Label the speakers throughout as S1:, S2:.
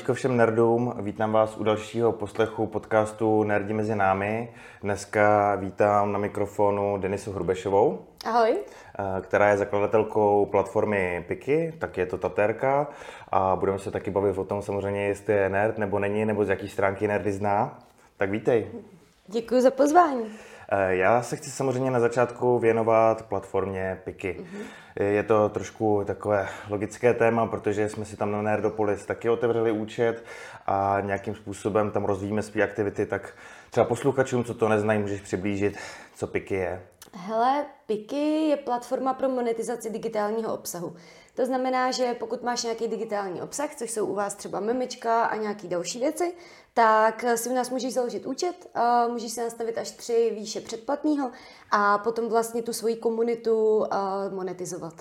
S1: Zdravíčko všem nerdům, vítám vás u dalšího poslechu podcastu Nerdi mezi námi. Dneska vítám na mikrofonu Denisu Hrubešovou.
S2: Ahoj.
S1: Eh, která je zakladatelkou platformy Piki, tak je to Taterka a budeme se taky bavit o tom samozřejmě, jestli je nerd nebo není, nebo z jaký stránky nerdy zná. Tak vítej.
S2: Děkuji za pozvání.
S1: Eh, já se chci samozřejmě na začátku věnovat platformě Piki. Mm-hmm. Je to trošku takové logické téma, protože jsme si tam na Nerdopolis taky otevřeli účet a nějakým způsobem tam rozvíjíme své aktivity, tak třeba posluchačům, co to neznají, můžeš přiblížit, co Piki je.
S2: Hele, Piki je platforma pro monetizaci digitálního obsahu. To znamená, že pokud máš nějaký digitální obsah, což jsou u vás třeba memička a nějaké další věci, tak si u nás můžeš založit účet, můžeš si nastavit až tři výše předplatného a potom vlastně tu svoji komunitu monetizovat.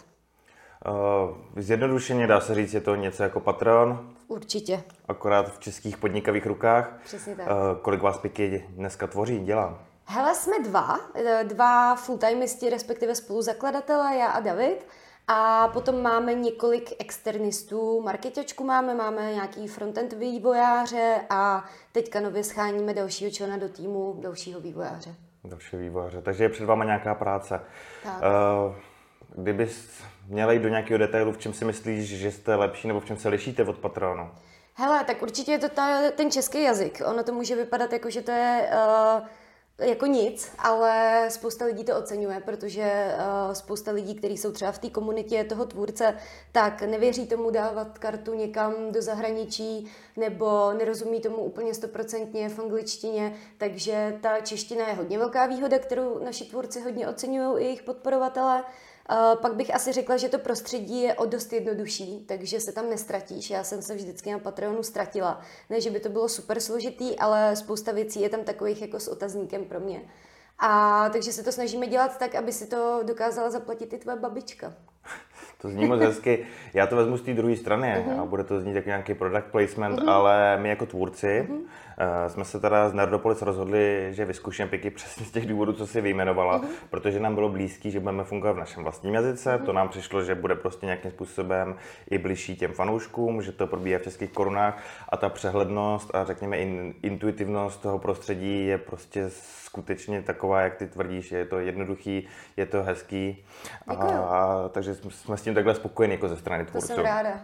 S1: Uh, zjednodušeně dá se říct, je to něco jako Patreon.
S2: Určitě.
S1: Akorát v českých podnikavých rukách.
S2: Přesně tak.
S1: Kolik vás Piky dneska tvoří, dělá?
S2: Hele, jsme dva, dva full-timeisti, respektive spoluzakladatelé, já a David. A potom máme několik externistů, marketačku máme, máme nějaký frontend vývojáře a teďka nově scháníme dalšího člena do týmu, dalšího vývojáře.
S1: Dalšího vývojáře, takže je před váma nějaká práce.
S2: Tak.
S1: Uh, kdybys měla jít do nějakého detailu, v čem si myslíš, že jste lepší, nebo v čem se lišíte od patronu?
S2: Hele, tak určitě je to ta, ten český jazyk. Ono to může vypadat jako, že to je uh, jako nic, ale spousta lidí to oceňuje, protože uh, spousta lidí, kteří jsou třeba v té komunitě toho tvůrce, tak nevěří tomu dávat kartu někam do zahraničí nebo nerozumí tomu úplně stoprocentně v angličtině, takže ta čeština je hodně velká výhoda, kterou naši tvůrci hodně oceňují i jejich podporovatelé. Uh, pak bych asi řekla, že to prostředí je o dost jednodušší, takže se tam nestratíš. Já jsem se vždycky na Patreonu ztratila. Ne, že by to bylo super složitý, ale spousta věcí je tam takových jako s otazníkem pro mě. A takže se to snažíme dělat tak, aby si to dokázala zaplatit i tvoje babička.
S1: To zní moc hezky. Já to vezmu z té druhé strany uh-huh. a bude to znít jako nějaký product placement, uh-huh. ale my jako tvůrci uh-huh. uh, jsme se teda z Nerdopolis rozhodli, že vyzkoušíme piky přesně z těch důvodů, co si vyjmenovala, uh-huh. protože nám bylo blízký, že budeme fungovat v našem vlastním jazyce. Uh-huh. To nám přišlo, že bude prostě nějakým způsobem i blížší těm fanouškům, že to probíhá v českých korunách a ta přehlednost a řekněme in, intuitivnost toho prostředí je prostě skutečně taková, jak ty tvrdíš, je to jednoduchý, je to hezký. A, a, takže jsme s tím takhle spokojeni jako ze strany tvůrců.
S2: To jsem ráda.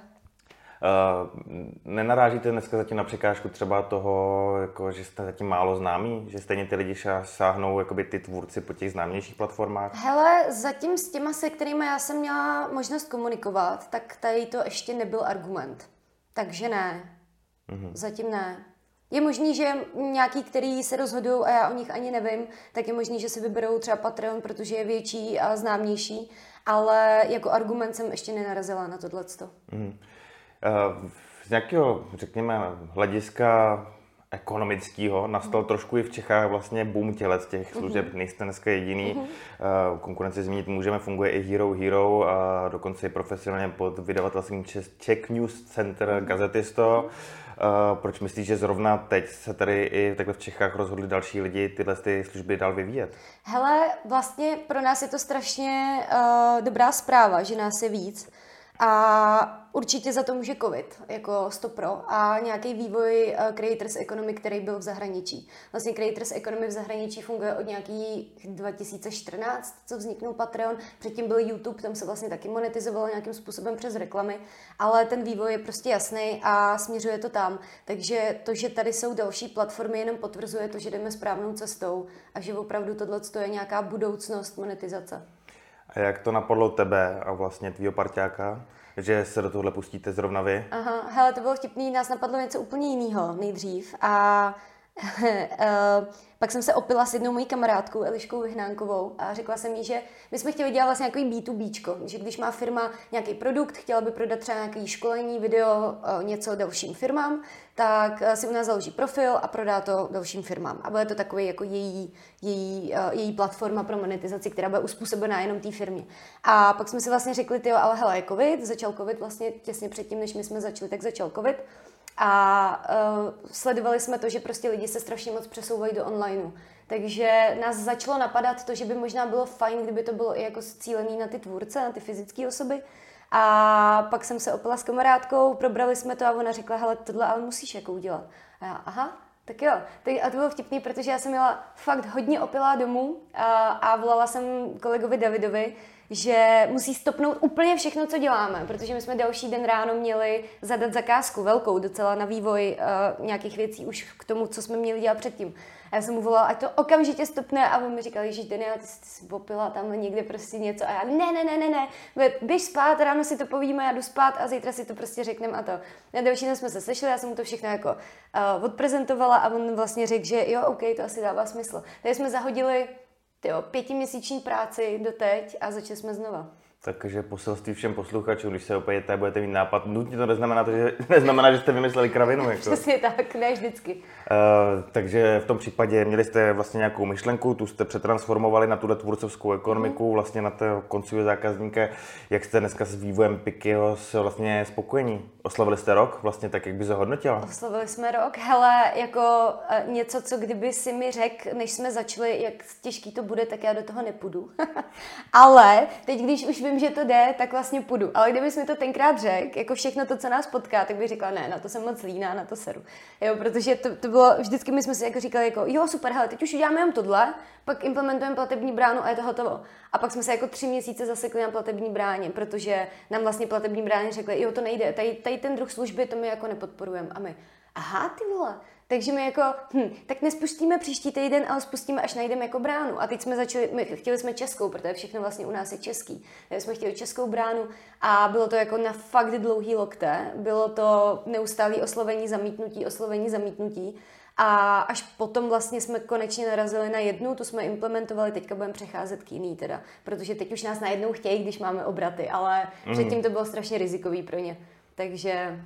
S1: Uh, nenarážíte dneska zatím na překážku třeba toho, jako, že jste zatím málo známí? Že stejně ty lidi sáhnou jakoby ty tvůrci po těch známějších platformách?
S2: Hele, zatím s těma, se kterými já jsem měla možnost komunikovat, tak tady to ještě nebyl argument. Takže ne. Mm-hmm. Zatím ne. Je možný, že nějaký, který se rozhodují a já o nich ani nevím, tak je možný, že si vyberou třeba Patreon, protože je větší a známější, ale jako argument jsem ještě nenarazila na tohle. Mm.
S1: Uh, z nějakého, řekněme, hlediska ekonomického nastal mm. trošku i v Čechách vlastně boom tělet těch mhm. služeb. Mm. Nejste dneska jediný. Mm. Uh, konkurenci zmínit můžeme, funguje i Hero Hero a dokonce i profesionálně pod vydavatelstvím Czech News Center mm. Gazetisto. Mm. Uh, proč myslíš, že zrovna teď se tady i takhle v Čechách rozhodli další lidi tyhle ty služby dál vyvíjet?
S2: Hele, vlastně pro nás je to strašně uh, dobrá zpráva, že nás je víc. A určitě za to může COVID, jako stopro a nějaký vývoj uh, Creators Economy, který byl v zahraničí. Vlastně Creators Economy v zahraničí funguje od nějaký 2014, co vzniknul Patreon. Předtím byl YouTube, tam se vlastně taky monetizovalo nějakým způsobem přes reklamy, ale ten vývoj je prostě jasný a směřuje to tam. Takže to, že tady jsou další platformy, jenom potvrzuje to, že jdeme správnou cestou a že opravdu tohle je nějaká budoucnost monetizace.
S1: A jak to napadlo tebe a vlastně tvýho parťáka? že se do tohle pustíte zrovna vy?
S2: Aha, hele, to bylo vtipný, nás napadlo něco úplně jiného nejdřív a uh, pak jsem se opila s jednou mojí kamarádkou Eliškou Vyhnánkovou a řekla jsem jí, že my jsme chtěli dělat vlastně nějaký B2B, že když má firma nějaký produkt, chtěla by prodat třeba nějaký školení, video, něco dalším firmám, tak eh, si u nás založí profil a prodá to dalším firmám. A bude to takový jako její, její, eh, její platforma pro monetizaci, která bude uspůsobená jenom té firmě. A pak jsme si vlastně řekli, jo, ale hele, je covid, začal covid vlastně těsně předtím, než my jsme začali, tak začal covid. A uh, sledovali jsme to, že prostě lidi se strašně moc přesouvají do onlineu. Takže nás začalo napadat to, že by možná bylo fajn, kdyby to bylo i jako cílený na ty tvůrce, na ty fyzické osoby. A pak jsem se opila s kamarádkou, probrali jsme to a ona řekla, hele, tohle ale musíš jako udělat. A já, aha, tak jo, a to bylo vtipný, protože já jsem měla fakt hodně opilá domů a, a volala jsem kolegovi Davidovi, že musí stopnout úplně všechno, co děláme, protože my jsme další den ráno měli zadat zakázku velkou docela na vývoj uh, nějakých věcí už k tomu, co jsme měli dělat předtím. A já jsem mu volala, ať to okamžitě stopne a on mi říkal, že Daniela, ty jsi popila tam někde prostě něco a já, ne, ne, ne, ne, ne, běž spát, ráno si to povíme, já jdu spát a zítra si to prostě řekneme a to. Na další den jsme se sešli, já jsem mu to všechno jako uh, odprezentovala a on vlastně řekl, že jo, OK, to asi dává smysl. Takže jsme zahodili tyjo, pětiměsíční práci doteď a začali jsme znova.
S1: Takže poselství všem posluchačům, když se opějete, budete mít nápad, nutně to neznamená, to, že, neznamená, že jste vymysleli kravinu. Jako.
S2: Přesně tak, ne vždycky. Uh,
S1: takže v tom případě měli jste vlastně nějakou myšlenku, tu jste přetransformovali na tuhle tvůrcovskou ekonomiku, mm. vlastně na toho koncového zákazníka. Jak jste dneska s vývojem Pikyho se vlastně spokojení? Oslavili jste rok vlastně tak, jak by se hodnotila?
S2: Oslavili jsme rok, hele, jako uh, něco, co kdyby si mi řekl, než jsme začali, jak těžký to bude, tak já do toho nepůjdu. Ale teď, když už vím, vím, že to jde, tak vlastně půjdu. Ale kdybys mi to tenkrát řekl, jako všechno to, co nás potká, tak bych řekla, ne, na to jsem moc líná, na to seru. Jo, protože to, to bylo, vždycky my jsme si jako říkali, jako, jo, super, hele, teď už uděláme jen tohle, pak implementujeme platební bránu a je to hotovo. A pak jsme se jako tři měsíce zasekli na platební bráně, protože nám vlastně platební bráně řekli, jo, to nejde, tady, tady ten druh služby, to my jako nepodporujeme. A my, aha, ty vole, takže my jako, hm, tak nespustíme příští týden, ale spustíme, až najdeme jako bránu. A teď jsme začali, my chtěli jsme českou, protože všechno vlastně u nás je český. Takže jsme chtěli českou bránu a bylo to jako na fakt dlouhý lokte. Bylo to neustálý oslovení, zamítnutí, oslovení, zamítnutí. A až potom vlastně jsme konečně narazili na jednu, tu jsme implementovali, teďka budeme přecházet k jiný teda, protože teď už nás najednou chtějí, když máme obraty, ale mm. předtím to bylo strašně rizikový pro ně. Takže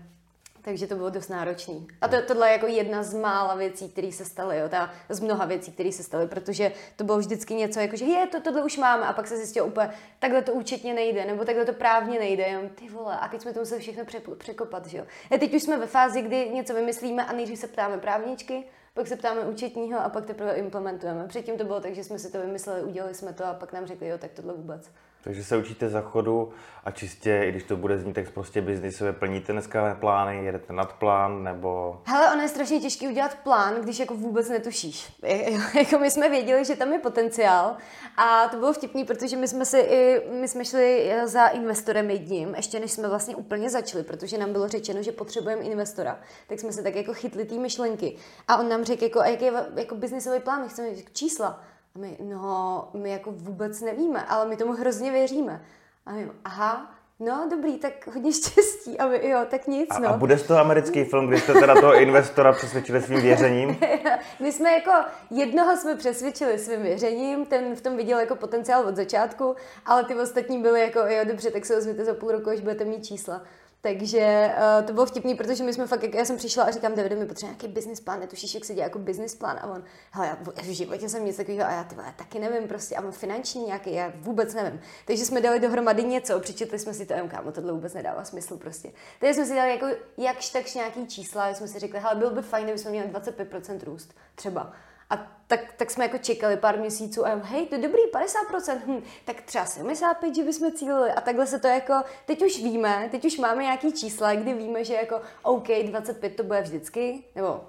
S2: takže to bylo dost náročný. A to, tohle je jako jedna z mála věcí, které se staly, jo, ta, z mnoha věcí, které se staly, protože to bylo vždycky něco jako, že je, to, tohle už máme a pak se zjistilo úplně, takhle to účetně nejde, nebo takhle to právně nejde, jo, ty vole, a teď jsme to museli všechno pře, překopat, že jo. A teď už jsme ve fázi, kdy něco vymyslíme a nejdřív se ptáme právničky, pak se ptáme účetního a pak teprve implementujeme. Předtím to bylo tak, že jsme si to vymysleli, udělali jsme to a pak nám řekli, jo, tak tohle vůbec.
S1: Takže se učíte za chodu a čistě, i když to bude znít, tak prostě biznisově plníte dneska plány, jedete nad plán, nebo...
S2: Hele, ono je strašně těžké udělat plán, když jako vůbec netušíš. jako my jsme věděli, že tam je potenciál a to bylo vtipný, protože my jsme si i, my jsme šli za investorem jedním, ještě než jsme vlastně úplně začali, protože nám bylo řečeno, že potřebujeme investora. Tak jsme se tak jako chytli té myšlenky. A on nám řekl, jako, jaký je jako biznisový plán, my chceme čísla. My, no, my jako vůbec nevíme, ale my tomu hrozně věříme. A my, aha, No, dobrý, tak hodně štěstí. A my, jo, tak nic,
S1: a,
S2: no.
S1: A bude z toho americký film, kdy jste teda toho investora přesvědčili svým věřením?
S2: my jsme jako, jednoho jsme přesvědčili svým věřením, ten v tom viděl jako potenciál od začátku, ale ty ostatní byly jako, jo, dobře, tak se ozvěte za půl roku, až budete mít čísla. Takže uh, to bylo vtipný, protože my jsme fakt, já jsem přišla a říkám, Davide, mi potřebuje nějaký business plán, netušíš, jak se dělá jako business plán. A on, hele, já v životě jsem nic takového a já ty vole, taky nevím prostě, a mám finanční nějaký, já vůbec nevím. Takže jsme dali dohromady něco, přečetli jsme si to, kámo, tohle vůbec nedává smysl prostě. Takže jsme si dali jako jakž takž nějaký čísla, jsme si řekli, hele, bylo by fajn, kdybychom měli 25% růst, třeba. A tak, tak jsme jako čekali pár měsíců a hej, to je dobrý, 50%, hm, tak třeba 75, že bychom cílili. A takhle se to jako, teď už víme, teď už máme nějaký čísla, kdy víme, že jako OK, 25 to bude vždycky, nebo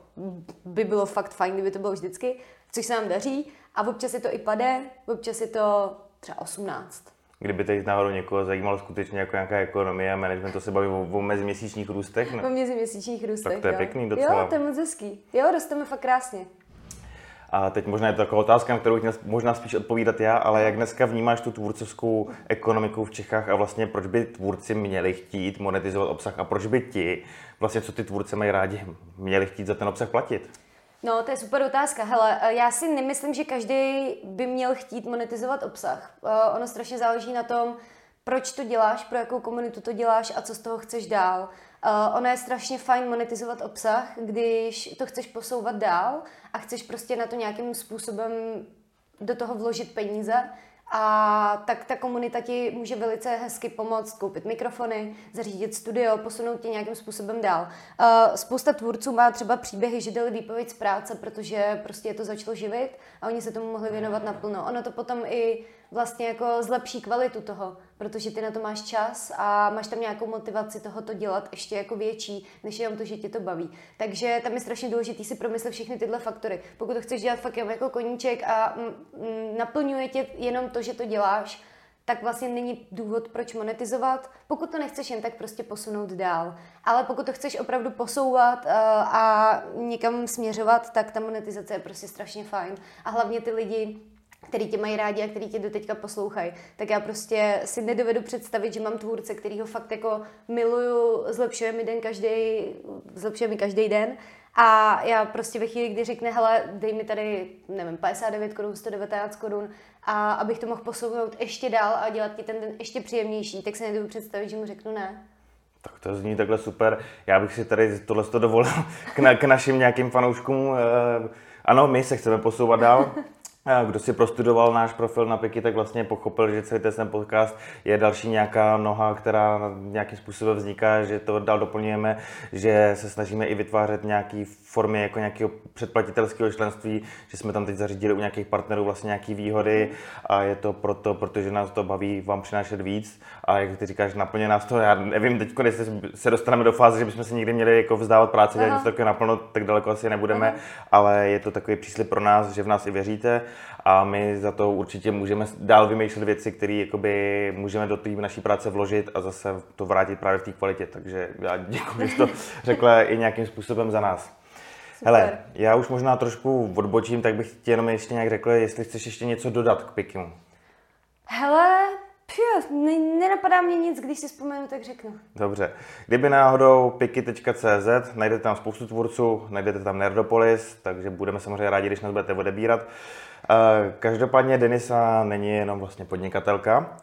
S2: by bylo fakt fajn, kdyby to bylo vždycky, což se nám daří. A občas je to i pade, občas je to třeba 18.
S1: Kdyby teď náhodou někoho zajímalo skutečně jako nějaká ekonomie a management, to se baví o, o meziměsíčních růstech,
S2: ne? O meziměsíčních růstech,
S1: Tak to je
S2: jo.
S1: pěkný docela.
S2: Jo, to je moc hezký. Jo, rosteme fakt krásně.
S1: A teď možná je to taková otázka, na kterou bych měl možná spíš odpovídat já, ale jak dneska vnímáš tu tvůrcovskou ekonomiku v Čechách a vlastně proč by tvůrci měli chtít monetizovat obsah a proč by ti, vlastně co ty tvůrce mají rádi, měli chtít za ten obsah platit?
S2: No, to je super otázka. Hele, eh, já si nemyslím, že každý by měl chtít monetizovat obsah. Uh, ono strašně záleží na tom, proč to děláš, pro jakou komunitu to děláš a co z toho chceš dál. Uh, ono je strašně fajn monetizovat obsah, když to chceš posouvat dál a chceš prostě na to nějakým způsobem do toho vložit peníze, a tak ta komunita ti může velice hezky pomoct koupit mikrofony, zařídit studio, posunout tě nějakým způsobem dál. Uh, spousta tvůrců má třeba příběhy, že dali výpověď z práce, protože prostě je to začalo živit a oni se tomu mohli věnovat naplno. Ono to potom i vlastně jako zlepší kvalitu toho, protože ty na to máš čas a máš tam nějakou motivaci toho to dělat ještě jako větší, než jenom to, že tě to baví. Takže tam je strašně důležité si promyslet všechny tyhle faktory. Pokud to chceš dělat fakt jako koníček a mm, naplňuje tě jenom to, že to děláš, tak vlastně není důvod, proč monetizovat. Pokud to nechceš jen tak prostě posunout dál. Ale pokud to chceš opravdu posouvat uh, a někam směřovat, tak ta monetizace je prostě strašně fajn. A hlavně ty lidi, který tě mají rádi a který tě do teďka poslouchají, tak já prostě si nedovedu představit, že mám tvůrce, který ho fakt jako miluju, zlepšuje mi den každý, zlepšuje mi každý den a já prostě ve chvíli, kdy řekne, hele, dej mi tady, nevím, 59 korun, 119 korun, a abych to mohl posunout ještě dál a dělat ti ten den ještě příjemnější, tak si nedovedu představit, že mu řeknu ne.
S1: Tak to zní takhle super. Já bych si tady tohle to dovolil k, na, k našim nějakým fanouškům. Eh, ano, my se chceme posouvat dál. Kdo si prostudoval náš profil na Piky, tak vlastně pochopil, že celý ten podcast je další nějaká noha, která nějakým způsobem vzniká, že to dál doplňujeme, že se snažíme i vytvářet nějaké formy jako nějakého předplatitelského členství, že jsme tam teď zařídili u nějakých partnerů vlastně nějaké výhody a je to proto, protože nás to baví vám přinášet víc. A jak ty říkáš, naplně nás to, já nevím teď, jestli se dostaneme do fáze, že bychom se někdy měli jako vzdávat práce, dělat něco takové naplno, tak daleko asi nebudeme, Aha. ale je to takový příslip pro nás, že v nás i věříte a my za to určitě můžeme dál vymýšlet věci, které jakoby můžeme do té naší práce vložit a zase to vrátit právě v té kvalitě. Takže já děkuji, že to řekla i nějakým způsobem za nás. Super. Hele, já už možná trošku odbočím, tak bych ti jenom ještě nějak řekl, jestli chceš ještě něco dodat k Pikimu.
S2: Hele, Pio, ne, nenapadá mě nic, když si vzpomenu, tak řeknu.
S1: Dobře. Kdyby náhodou piky.cz, najdete tam spoustu tvůrců, najdete tam Nerdopolis, takže budeme samozřejmě rádi, když nás budete odebírat. Eh, každopádně Denisa není jenom vlastně podnikatelka,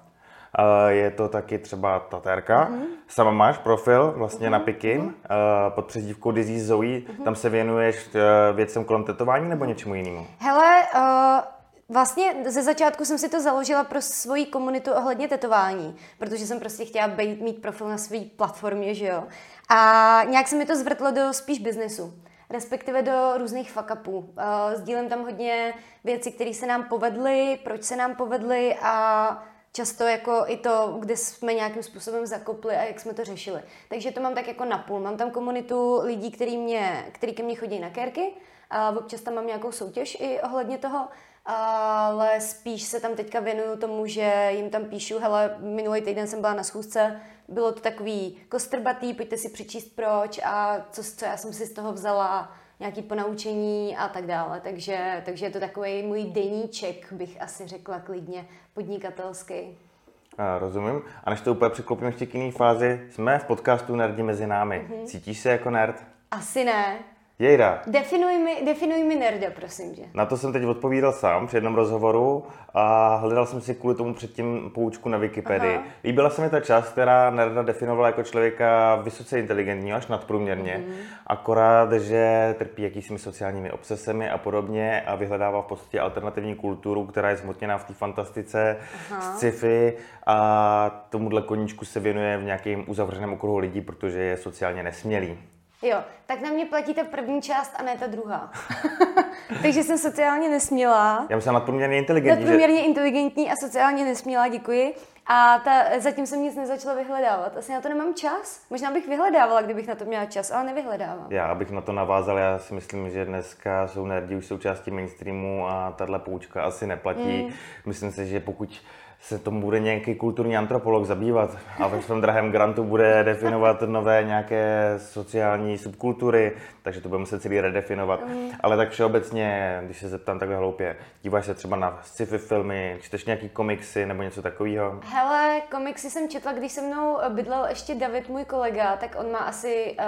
S1: eh, je to taky třeba tatérka. Mm-hmm. Sama máš profil vlastně mm-hmm. na Piky mm-hmm. pod přezdívkou Dizzy Zoe. Mm-hmm. Tam se věnuješ věcem kolem tetování nebo něčemu jinému?
S2: Hele, uh... Vlastně ze začátku jsem si to založila pro svoji komunitu ohledně tetování, protože jsem prostě chtěla být, mít profil na své platformě, že jo. A nějak se mi to zvrtlo do spíš biznesu respektive do různých fuck-upů. Uh, sdílím tam hodně věcí, které se nám povedly, proč se nám povedly a často jako i to, kde jsme nějakým způsobem zakopli a jak jsme to řešili. Takže to mám tak jako napůl. Mám tam komunitu lidí, který, mě, který ke mně chodí na kérky, a občas tam mám nějakou soutěž i ohledně toho, ale spíš se tam teďka věnuju tomu, že jim tam píšu, hele, minulý týden jsem byla na schůzce, bylo to takový kostrbatý, pojďte si přečíst proč a co, co já jsem si z toho vzala, nějaký ponaučení a tak dále. Takže, takže je to takový můj deníček, bych asi řekla klidně, podnikatelský.
S1: A, rozumím. A než to úplně překlopím ještě k jiné fázi, jsme v podcastu Nerdi mezi námi. Mm-hmm. Cítíš se jako nerd?
S2: Asi ne.
S1: Jejda.
S2: Definuj mi, definuj mi nerda, prosím tě.
S1: Na to jsem teď odpovídal sám při jednom rozhovoru a hledal jsem si kvůli tomu předtím poučku na Wikipedii. Aha. Líbila se mi ta část, která nerda definovala jako člověka vysoce inteligentního, až nadprůměrně. Mm-hmm. Akorát, že trpí jakýsi sociálními obsesemi a podobně a vyhledává v podstatě alternativní kulturu, která je zmotněná v té fantastice, Aha. sci-fi a tomuhle koníčku se věnuje v nějakém uzavřeném okruhu lidí, protože je sociálně nesmělý.
S2: Jo, tak na mě platí ta první část a ne ta druhá. Takže jsem sociálně nesmělá.
S1: Já jsem nadprůměrně inteligentní.
S2: Nadprůměrně že... inteligentní a sociálně nesmělá, děkuji. A ta, zatím jsem nic nezačala vyhledávat. Asi na to nemám čas. Možná bych vyhledávala, kdybych na to měla čas, ale nevyhledávám.
S1: Já bych na to navázal. Já si myslím, že dneska jsou nerdi už součástí mainstreamu a tahle poučka asi neplatí. Mm. Myslím si, že pokud se tomu bude nějaký kulturní antropolog zabývat a ve svém drahém grantu bude definovat nové nějaké sociální subkultury, takže to bude muset celý redefinovat. Mm. Ale tak všeobecně, když se zeptám takhle hloupě, díváš se třeba na sci-fi filmy, čteš nějaký komiksy nebo něco takového?
S2: Hele, komiksy jsem četla, když se mnou bydlel ještě David, můj kolega, tak on má asi uh,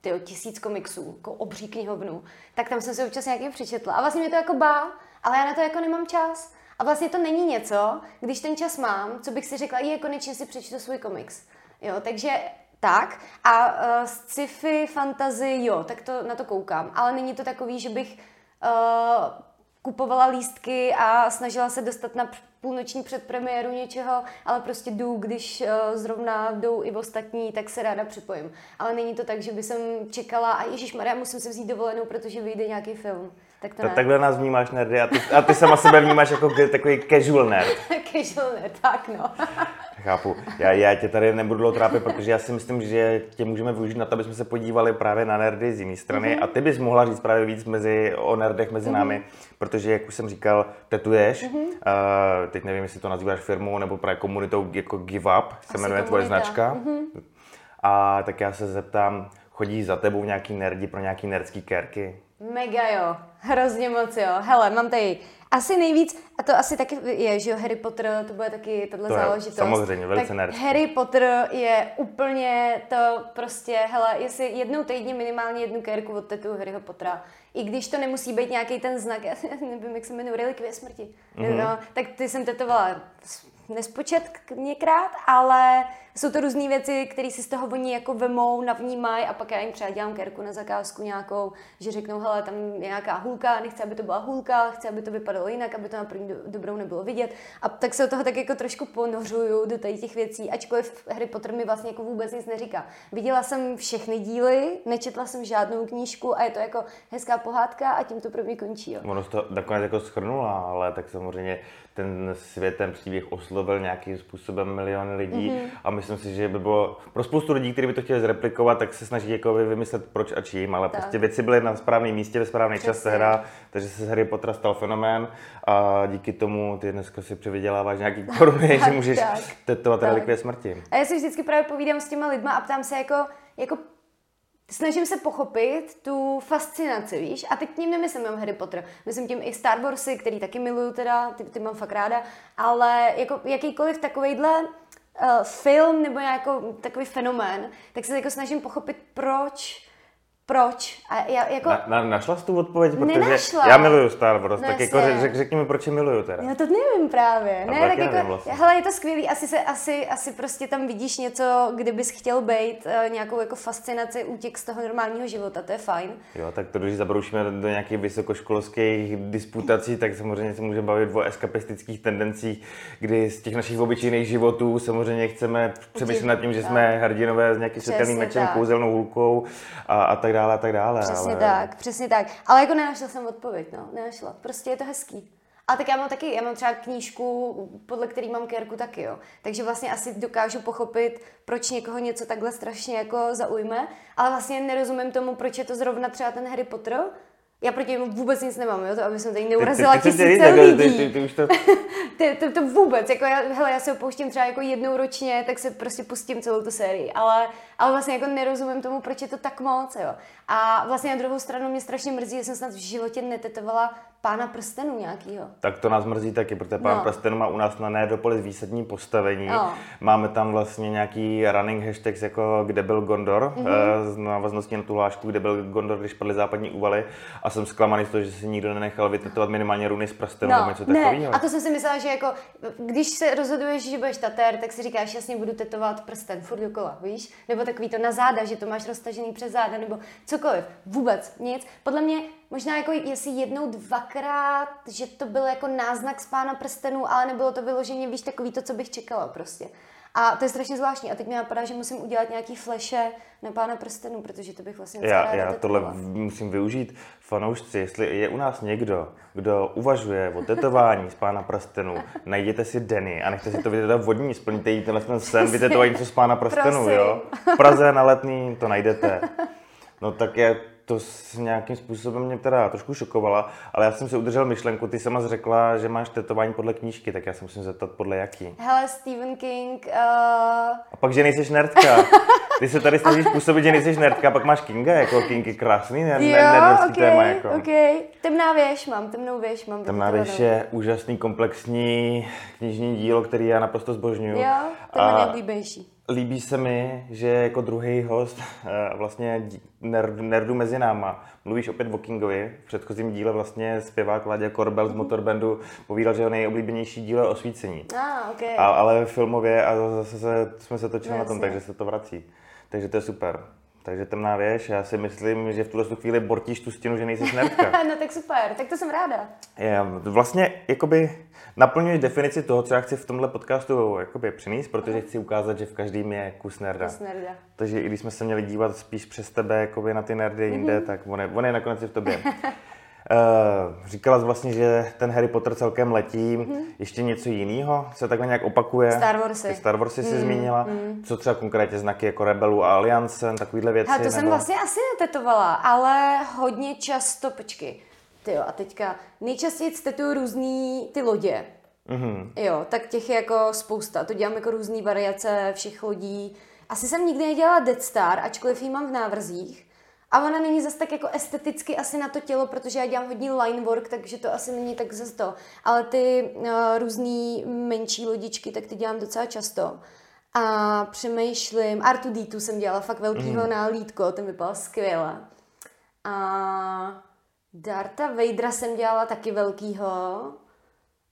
S2: tyjo, tisíc komiksů, jako obří knihovnu, tak tam jsem si občas nějaký přečetla. A vlastně mě to jako bá, ale já na to jako nemám čas. A vlastně to není něco, když ten čas mám, co bych si řekla, je konečně si přečtu svůj komiks. Jo, takže tak. A uh, sci-fi, fantasy, jo, tak to na to koukám. Ale není to takový, že bych uh, kupovala lístky a snažila se dostat na půlnoční předpremiéru něčeho, ale prostě jdu, když uh, zrovna jdou i ostatní, tak se ráda připojím. Ale není to tak, že by jsem čekala a Ježíš Maria, musím se vzít dovolenou, protože vyjde nějaký film. Tak to
S1: Ta, takhle nás vnímáš nerdy a ty, a ty sama sebe vnímáš jako takový casual nerd.
S2: Casual nerd, tak no.
S1: Chápu. Já, já tě tady nebudu dlouho trápit, protože já si myslím, že tě můžeme využít na to, aby jsme se podívali právě na nerdy z jiné strany.
S2: Mhm.
S1: Mm-hmm. A ty bys mohla říct právě víc mezi, o nerdech mezi mm-hmm. námi, protože, jak už jsem říkal, tetuješ.
S2: Mhm.
S1: Mm-hmm. Uh, teď nevím, jestli to nazýváš firmou nebo právě komunitou jako Give Up, se
S2: Asi
S1: jmenuje tvoje značka. Mm-hmm. A tak já se zeptám, chodí za tebou nějaký nerdi pro nějaký nerdský kérky?
S2: Mega jo, hrozně moc jo. Hele, mám tady asi nejvíc, a to asi taky je, že jo, Harry Potter, to bude taky tato
S1: To je
S2: záležitost.
S1: samozřejmě velice
S2: tak
S1: nerdský.
S2: Harry Potter je úplně to prostě, hele, jestli jednou týdně minimálně jednu kérku od tetu Harryho Pottera, i když to nemusí být nějaký ten znak, já nevím, jak se jmenuje, relikvie smrti,
S1: Mhm.
S2: mm-hmm. no, tak ty jsem tetovala nespočet někrát, ale jsou to různé věci, které si z toho oni jako vemou, navnímají a pak já jim třeba dělám kerku na zakázku nějakou, že řeknou, hele, tam je nějaká hůlka, nechci, aby to byla hůlka, chci, aby to vypadalo jinak, aby to na první do- dobrou nebylo vidět. A tak se do toho tak jako trošku ponořuju do tady těch věcí, ačkoliv Harry Potter mi vlastně jako vůbec nic neříká. Viděla jsem všechny díly, nečetla jsem žádnou knížku a je to jako hezká pohádka a tím to pro mě končí. Jo.
S1: Ono to nakonec jako schrnula, ale tak samozřejmě ten svět, ten příběh oslovil nějakým způsobem miliony lidí mm-hmm. a myslím si, že by bylo pro spoustu lidí, kteří by to chtěli zreplikovat, tak se snaží jako vymyslet proč a čím, ale
S2: Tak.
S1: prostě věci byly na správném místě ve správný čas se hra, takže se z Harry Pottera stal fenomén a díky tomu ty dneska si přivyděláváš nějaký koruny, že můžeš
S2: tak.
S1: tetovat relikvie smrti.
S2: A já si vždycky právě povídám s těma lidma a ptám se jako, jako snažím se pochopit tu fascinaci, víš? A teď tím nemyslím jenom Harry Potter, myslím tím i Star Warsy, který taky miluju teda, ty, ty mám fakt ráda, ale jako jakýkoliv takovejhle uh, film nebo jako takový fenomén, tak se jako snažím pochopit, proč, proč. A já jako...
S1: Na, na, našla jsi tu odpověď, protože
S2: Nenašla.
S1: já miluju Star Wars,
S2: No
S1: tak jako
S2: jasně.
S1: řek, řek, řekni mi, proč je miluju teda.
S2: Já to nevím právě.
S1: to
S2: Ne, tak
S1: nevím
S2: jako,
S1: vlastně.
S2: hele, je to skvělý, asi, se, asi, asi prostě tam vidíš něco, kde bys chtěl být, eh, nějakou jako fascinaci, útěk z toho normálního života, to je fajn.
S1: Jo, tak to, když zabroušíme do, do nějakých vysokoškolských disputací, tak samozřejmě se můžeme bavit o eskapistických tendencích, kdy z těch našich obyčejných životů samozřejmě chceme přemýšlet nad tím, že jsme hrdinové s nějakým světelným mečem, kouzelnou hůlkou a, a tak dále a tak dále.
S2: Přesně
S1: ale...
S2: tak, přesně tak. Ale jako nenašla jsem odpověď, no, nenašla. Prostě je to hezký. A tak já mám taky, já mám třeba knížku, podle který mám kérku taky, jo. Takže vlastně asi dokážu pochopit, proč někoho něco takhle strašně jako zaujme, ale vlastně nerozumím tomu, proč je to zrovna třeba ten Harry Potter. Já proti němu vůbec nic nemám, jo, to aby jsem tady neurazila
S1: ty, ty, ty,
S2: tisíce
S1: ty,
S2: lidí.
S1: ty, ty, ty, už to...
S2: Ty, to, to vůbec, jako já, hele, já se opouštím třeba jako jednou ročně, tak se prostě pustím celou tu sérii, ale, ale vlastně jako nerozumím tomu, proč je to tak moc, jo. A vlastně na druhou stranu mě strašně mrzí, že jsem snad v životě netetovala pána prstenů nějakýho.
S1: Tak to nás mrzí taky, protože pán
S2: No.
S1: Prstenů má u nás na Nedopolis výsadní postavení.
S2: No.
S1: Máme tam vlastně nějaký running hashtags jako kde byl Gondor,
S2: Mhm.
S1: mm-hmm. z návaznosti na tu hlášku, kde byl Gondor, když padly západní úvaly. A jsem zklamaný z toho, že si nikdo nenechal vytetovat minimálně runy z prstenů nebo něco
S2: No, ne,
S1: takového.
S2: a to jsem si myslela, že jako, když se rozhoduješ, že budeš tater, tak si říkáš, jasně budu tetovat prsten furt dokola, víš? Nebo takový to na záda, že to máš roztažený přes záda, nebo cokoliv. Vůbec nic. Podle mě možná jako jestli jednou, dvakrát, že to byl jako náznak z pána prstenů, ale nebylo to vyloženě, víš, takový to, co bych čekala prostě. A to je strašně zvláštní. A teď mi napadá, že musím udělat nějaký fleše na pána prstenů, protože to bych vlastně
S1: Já, já tohle v- musím využít. Fanoušci, jestli je u nás někdo, kdo uvažuje o tetování z pána prstenů, najděte si Denny a nechte si to vytetovat vodní, splníte jí tenhle ten sen, vytetování něco z pána prstenů,
S2: Prosím.
S1: jo? V Praze na letný to najdete. No tak je, to s nějakým způsobem mě teda trošku šokovala, ale já jsem si udržel myšlenku, ty sama řekla, že máš tetování podle knížky, tak já se musím zeptat podle jaký.
S2: Hele, Stephen King, uh,
S1: A pak, že nejseš nerdka. Ty se tady snažíš působit, že nejseš nerdka, pak máš Kinga, jako King je krásný ner-
S2: Jo,
S1: ner- nerdovský
S2: ok,
S1: téma. Jako.
S2: ok. Temná věž mám, temnou věž mám.
S1: Temná věž je úžasný komplexní knižní dílo, který já naprosto zbožňuju.
S2: Jo, to je nejoblíbenější.
S1: Líbí se mi, že jako druhý host eh, vlastně nerd, nerdu mezi náma. Mluvíš opět o Kingovi. V předchozím díle vlastně zpěvák Láďa Korbel z Motorbandu povídal, že jeho nejoblíbenější dílo je osvícení.
S2: Ah, ok.
S1: A, ale filmově a zase se, jsme se točili
S2: No,
S1: na tom,
S2: jasně.
S1: takže se to vrací. Takže to je super. Takže temná věž, já si myslím, že v tuhle chvíli bortíš tu stěnu, že nejsi nerdka.
S2: no tak super, tak to jsem ráda.
S1: Je, vlastně jakoby naplňuješ definici toho, co já chci v tomhle podcastu jakoby přinést, protože chci ukázat, že v každém je kus nerda.
S2: Kus nerda.
S1: Takže i když jsme se měli dívat spíš přes tebe jakoby na ty nerdy jinde,
S2: Mhm.
S1: tak on je, on je nakonec i v tobě. Uh, říkala jsi vlastně, že ten Harry Potter celkem letí. Mm-hmm. Ještě něco jiného se takhle nějak opakuje?
S2: Star Warsy.
S1: Star Warsy si mm, zmínila. Mm. Co třeba konkrétně znaky jako Rebelu a Alliance, takovýhle věci?
S2: Ha, to nebo... jsem vlastně asi netetovala, ale hodně často, počkej, ty jo, a teďka nejčastěji tetuju různý ty lodě. Mm-hmm. Jo, tak těch je jako spousta. To dělám jako různé variace všech lodí. Asi jsem nikdy nedělala Dead Star, ačkoliv ji mám v návrzích. A ona není zase tak jako esteticky asi na to tělo, protože já dělám hodně line work, takže to asi není tak zase to. Ale ty uh, různé menší lodičky, tak ty dělám docela často. A přemýšlím, R2D2 jsem dělala fakt velkýho mm. nálítko, ten vypadal skvěle. A Darta Vadera jsem dělala taky velkýho.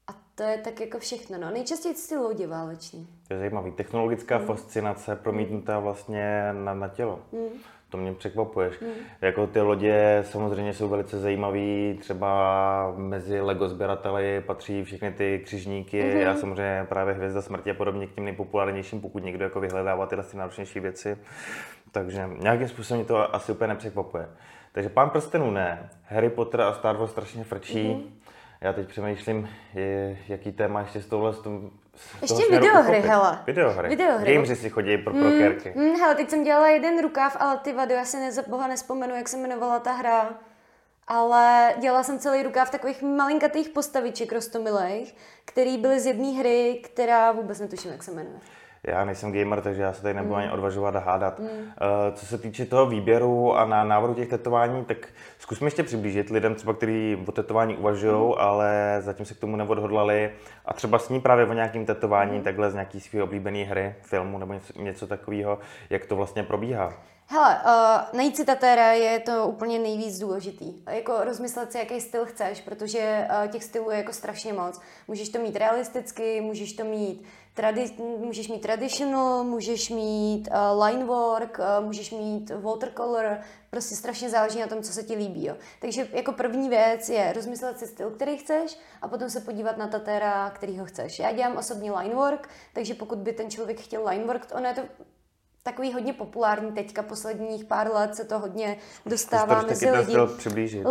S2: A to je tak jako všechno, no. Nejčastěji ty lodě váleční.
S1: To je zajímavý. Technologická mm. fascinace promítnutá vlastně na, na tělo. Mm. To mě překvapuješ. Mm. Jako ty lodě samozřejmě jsou velice zajímavé, třeba mezi Lego sběrateli patří všechny ty křižníky. Mm-hmm. Já samozřejmě právě Hvězda smrti a podobně k těm nejpopulárnějším, pokud někdo jako vyhledává tyhle ty náročnější věci. Takže nějakým způsobem mě to asi úplně nepřekvapuje. Takže Pán prstenů ne, Harry Potter a Star Wars strašně frčí. Mm-hmm. Já teď přemýšlím, je, jaký téma ještě s touhle s tom,
S2: ještě videohry, hele.
S1: Videohry. videohry. Gameři si chodí pro, pro mm,
S2: Mm, hele, teď jsem dělala jeden rukáv, ale ty vady, já si ne, boha nespomenu, jak se jmenovala ta hra. Ale dělala jsem celý rukáv takových malinkatých postaviček rostomilých, který byly z jedné hry, která vůbec netuším, jak se jmenuje.
S1: Já nejsem gamer, takže já se tady nebudu mm. ani odvažovat a hádat. Mm. Uh, co se týče toho výběru a na návrhu těch tetování, tak zkusme ještě přiblížit lidem, třeba, kteří o tetování uvažují, mm. ale zatím se k tomu neodhodlali a třeba sní právě o nějakým tetování, mm. takhle z nějaký své oblíbené hry, filmu nebo něco, něco takového, jak to vlastně probíhá.
S2: Hele, uh, najít si tatéra je to úplně nejvíc důležitý. Jako rozmyslet si, jaký styl chceš, protože uh, těch stylů je jako strašně moc. Můžeš to mít realisticky, můžeš to mít tradi- můžeš mít traditional, můžeš mít uh, line work, uh, můžeš mít watercolor, prostě strašně záleží na tom, co se ti líbí. Jo. Takže jako první věc je rozmyslet si styl, který chceš a potom se podívat na tatéra, který ho chceš. Já dělám osobně line work, takže pokud by ten člověk chtěl line work, ono je to takový hodně populární teďka, posledních pár let se to hodně dostává mezi lidi.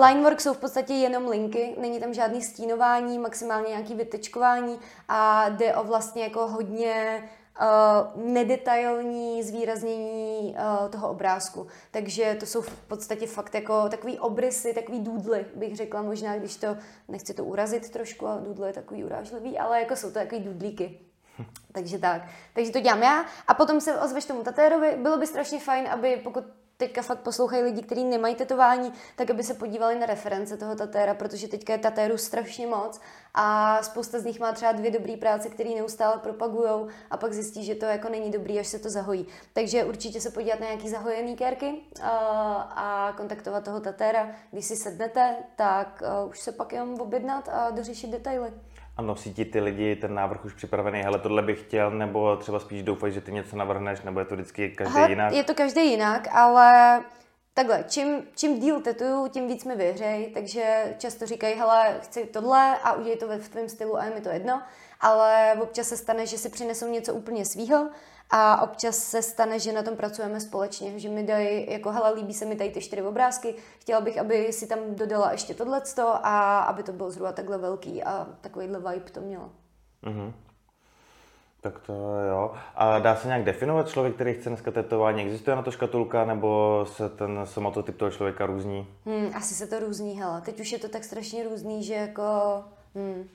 S2: Linework jsou v podstatě jenom linky, není tam žádný stínování, maximálně nějaký vytečkování a jde o vlastně jako hodně uh, nedetailní zvýraznění uh, toho obrázku. Takže to jsou v podstatě fakt jako takový obrysy, takový dudly, bych řekla možná, když to, nechci to urazit trošku, a dudle je takový urážlivý, ale jako jsou to takový dudlíky. Takže tak. Takže to dělám já. A potom se ozveš tomu tatérovi. Bylo by strašně fajn, aby pokud teďka fakt poslouchají lidi, kteří nemají tetování, tak aby se podívali na reference toho tatéra, protože teďka je tatéru strašně moc a spousta z nich má třeba dvě dobré práce, které neustále propagují a pak zjistí, že to jako není dobrý, až se to zahojí. Takže určitě se podívat na nějaký zahojený kérky a, kontaktovat toho tatéra. Když si sednete, tak už se pak jenom objednat a dořešit detaily.
S1: A nosí ti ty lidi ten návrh už připravený, hele, tohle bych chtěl, nebo třeba spíš doufají, že ty něco navrhneš, nebo je to vždycky každý Aha, jinak?
S2: Je to každý jinak, ale takhle, čím, čím díl tetuju, tím víc mi věřej, takže často říkají, hele, chci tohle a udělej to ve v tvém stylu a je mi to jedno, ale občas se stane, že si přinesou něco úplně svýho a občas se stane, že na tom pracujeme společně, že mi dají, jako hele, líbí se mi tady ty čtyři obrázky, chtěla bych, aby si tam dodala ještě tohleto a aby to bylo zhruba takhle velký a takovýhle vibe to mělo. Mm-hmm.
S1: Tak to jo. A dá se nějak definovat člověk, který chce dneska tetování? Existuje na to škatulka, nebo se ten somatotyp toho člověka různí?
S2: Hmm, asi se to různí, hele. Teď už je to tak strašně různý, že jako... Hmm,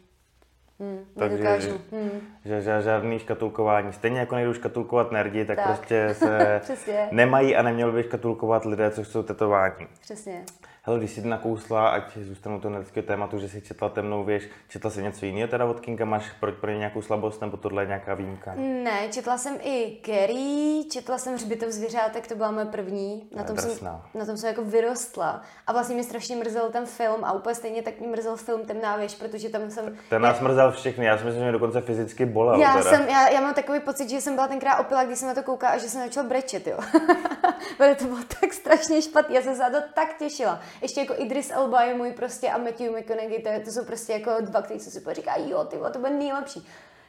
S2: Hmm, Takže
S1: hmm. Že, že, žádný škatulkování. Stejně jako nejdou škatulkovat nerdi, tak, tak. prostě se nemají a neměli by škatulkovat lidé, co jsou tetování.
S2: Přesně.
S1: Hele, když jsi nakousla, ať zůstanu to nerdského tématu, že jsi četla temnou věž, četla jsi něco jiného teda od Kinga, máš pro, pro ně nějakou slabost, nebo tohle je nějaká výjimka?
S2: Ne, četla jsem i Kerry, četla jsem Hřbitov zvířátek, to byla moje první, na tom, jsem, na tom jsem jako vyrostla. A vlastně mi strašně mrzel ten film a úplně stejně tak mi mrzel film Temná věž, protože tam jsem...
S1: Ten nás já... mrzel všechny, já si myslím, že mě dokonce fyzicky bolel.
S2: Já, teda. jsem, já, já, mám takový pocit, že jsem byla tenkrát opila, když jsem na to koukala a že jsem začala brečet, jo. to bylo tak strašně špatný, já jsem se na to tak těšila ještě jako Idris Elba je můj prostě a Matthew McConaughey, to, to jsou prostě jako dva, kteří se si říká, jo, ty to bude nejlepší.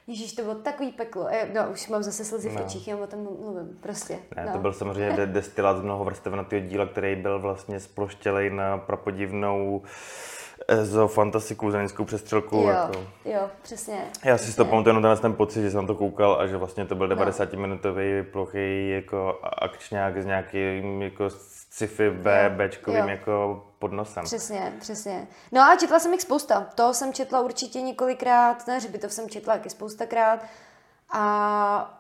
S2: Ježíš, to bylo takový peklo. No, už mám zase slzy v no. očích, já o tom mluvím, prostě.
S1: Ne,
S2: no.
S1: to byl samozřejmě destilát z mnoho vrstevenatého díla, který byl vlastně sploštělej na prapodivnou Ezo, fantastiku, zenickou přestřelku.
S2: Jo,
S1: jako.
S2: jo, přesně.
S1: Já si
S2: přesně.
S1: to pamatuju jenom ten pocit, že jsem to koukal a že vlastně to byl 90-minutový plochý jako akčňák s nějakým jako sci-fi B,
S2: Jo,
S1: Bčkovým
S2: jo.
S1: jako podnosem.
S2: Přesně, přesně. No a četla jsem jich spousta. To jsem četla určitě několikrát, ten hřbitov jsem četla taky spoustakrát. A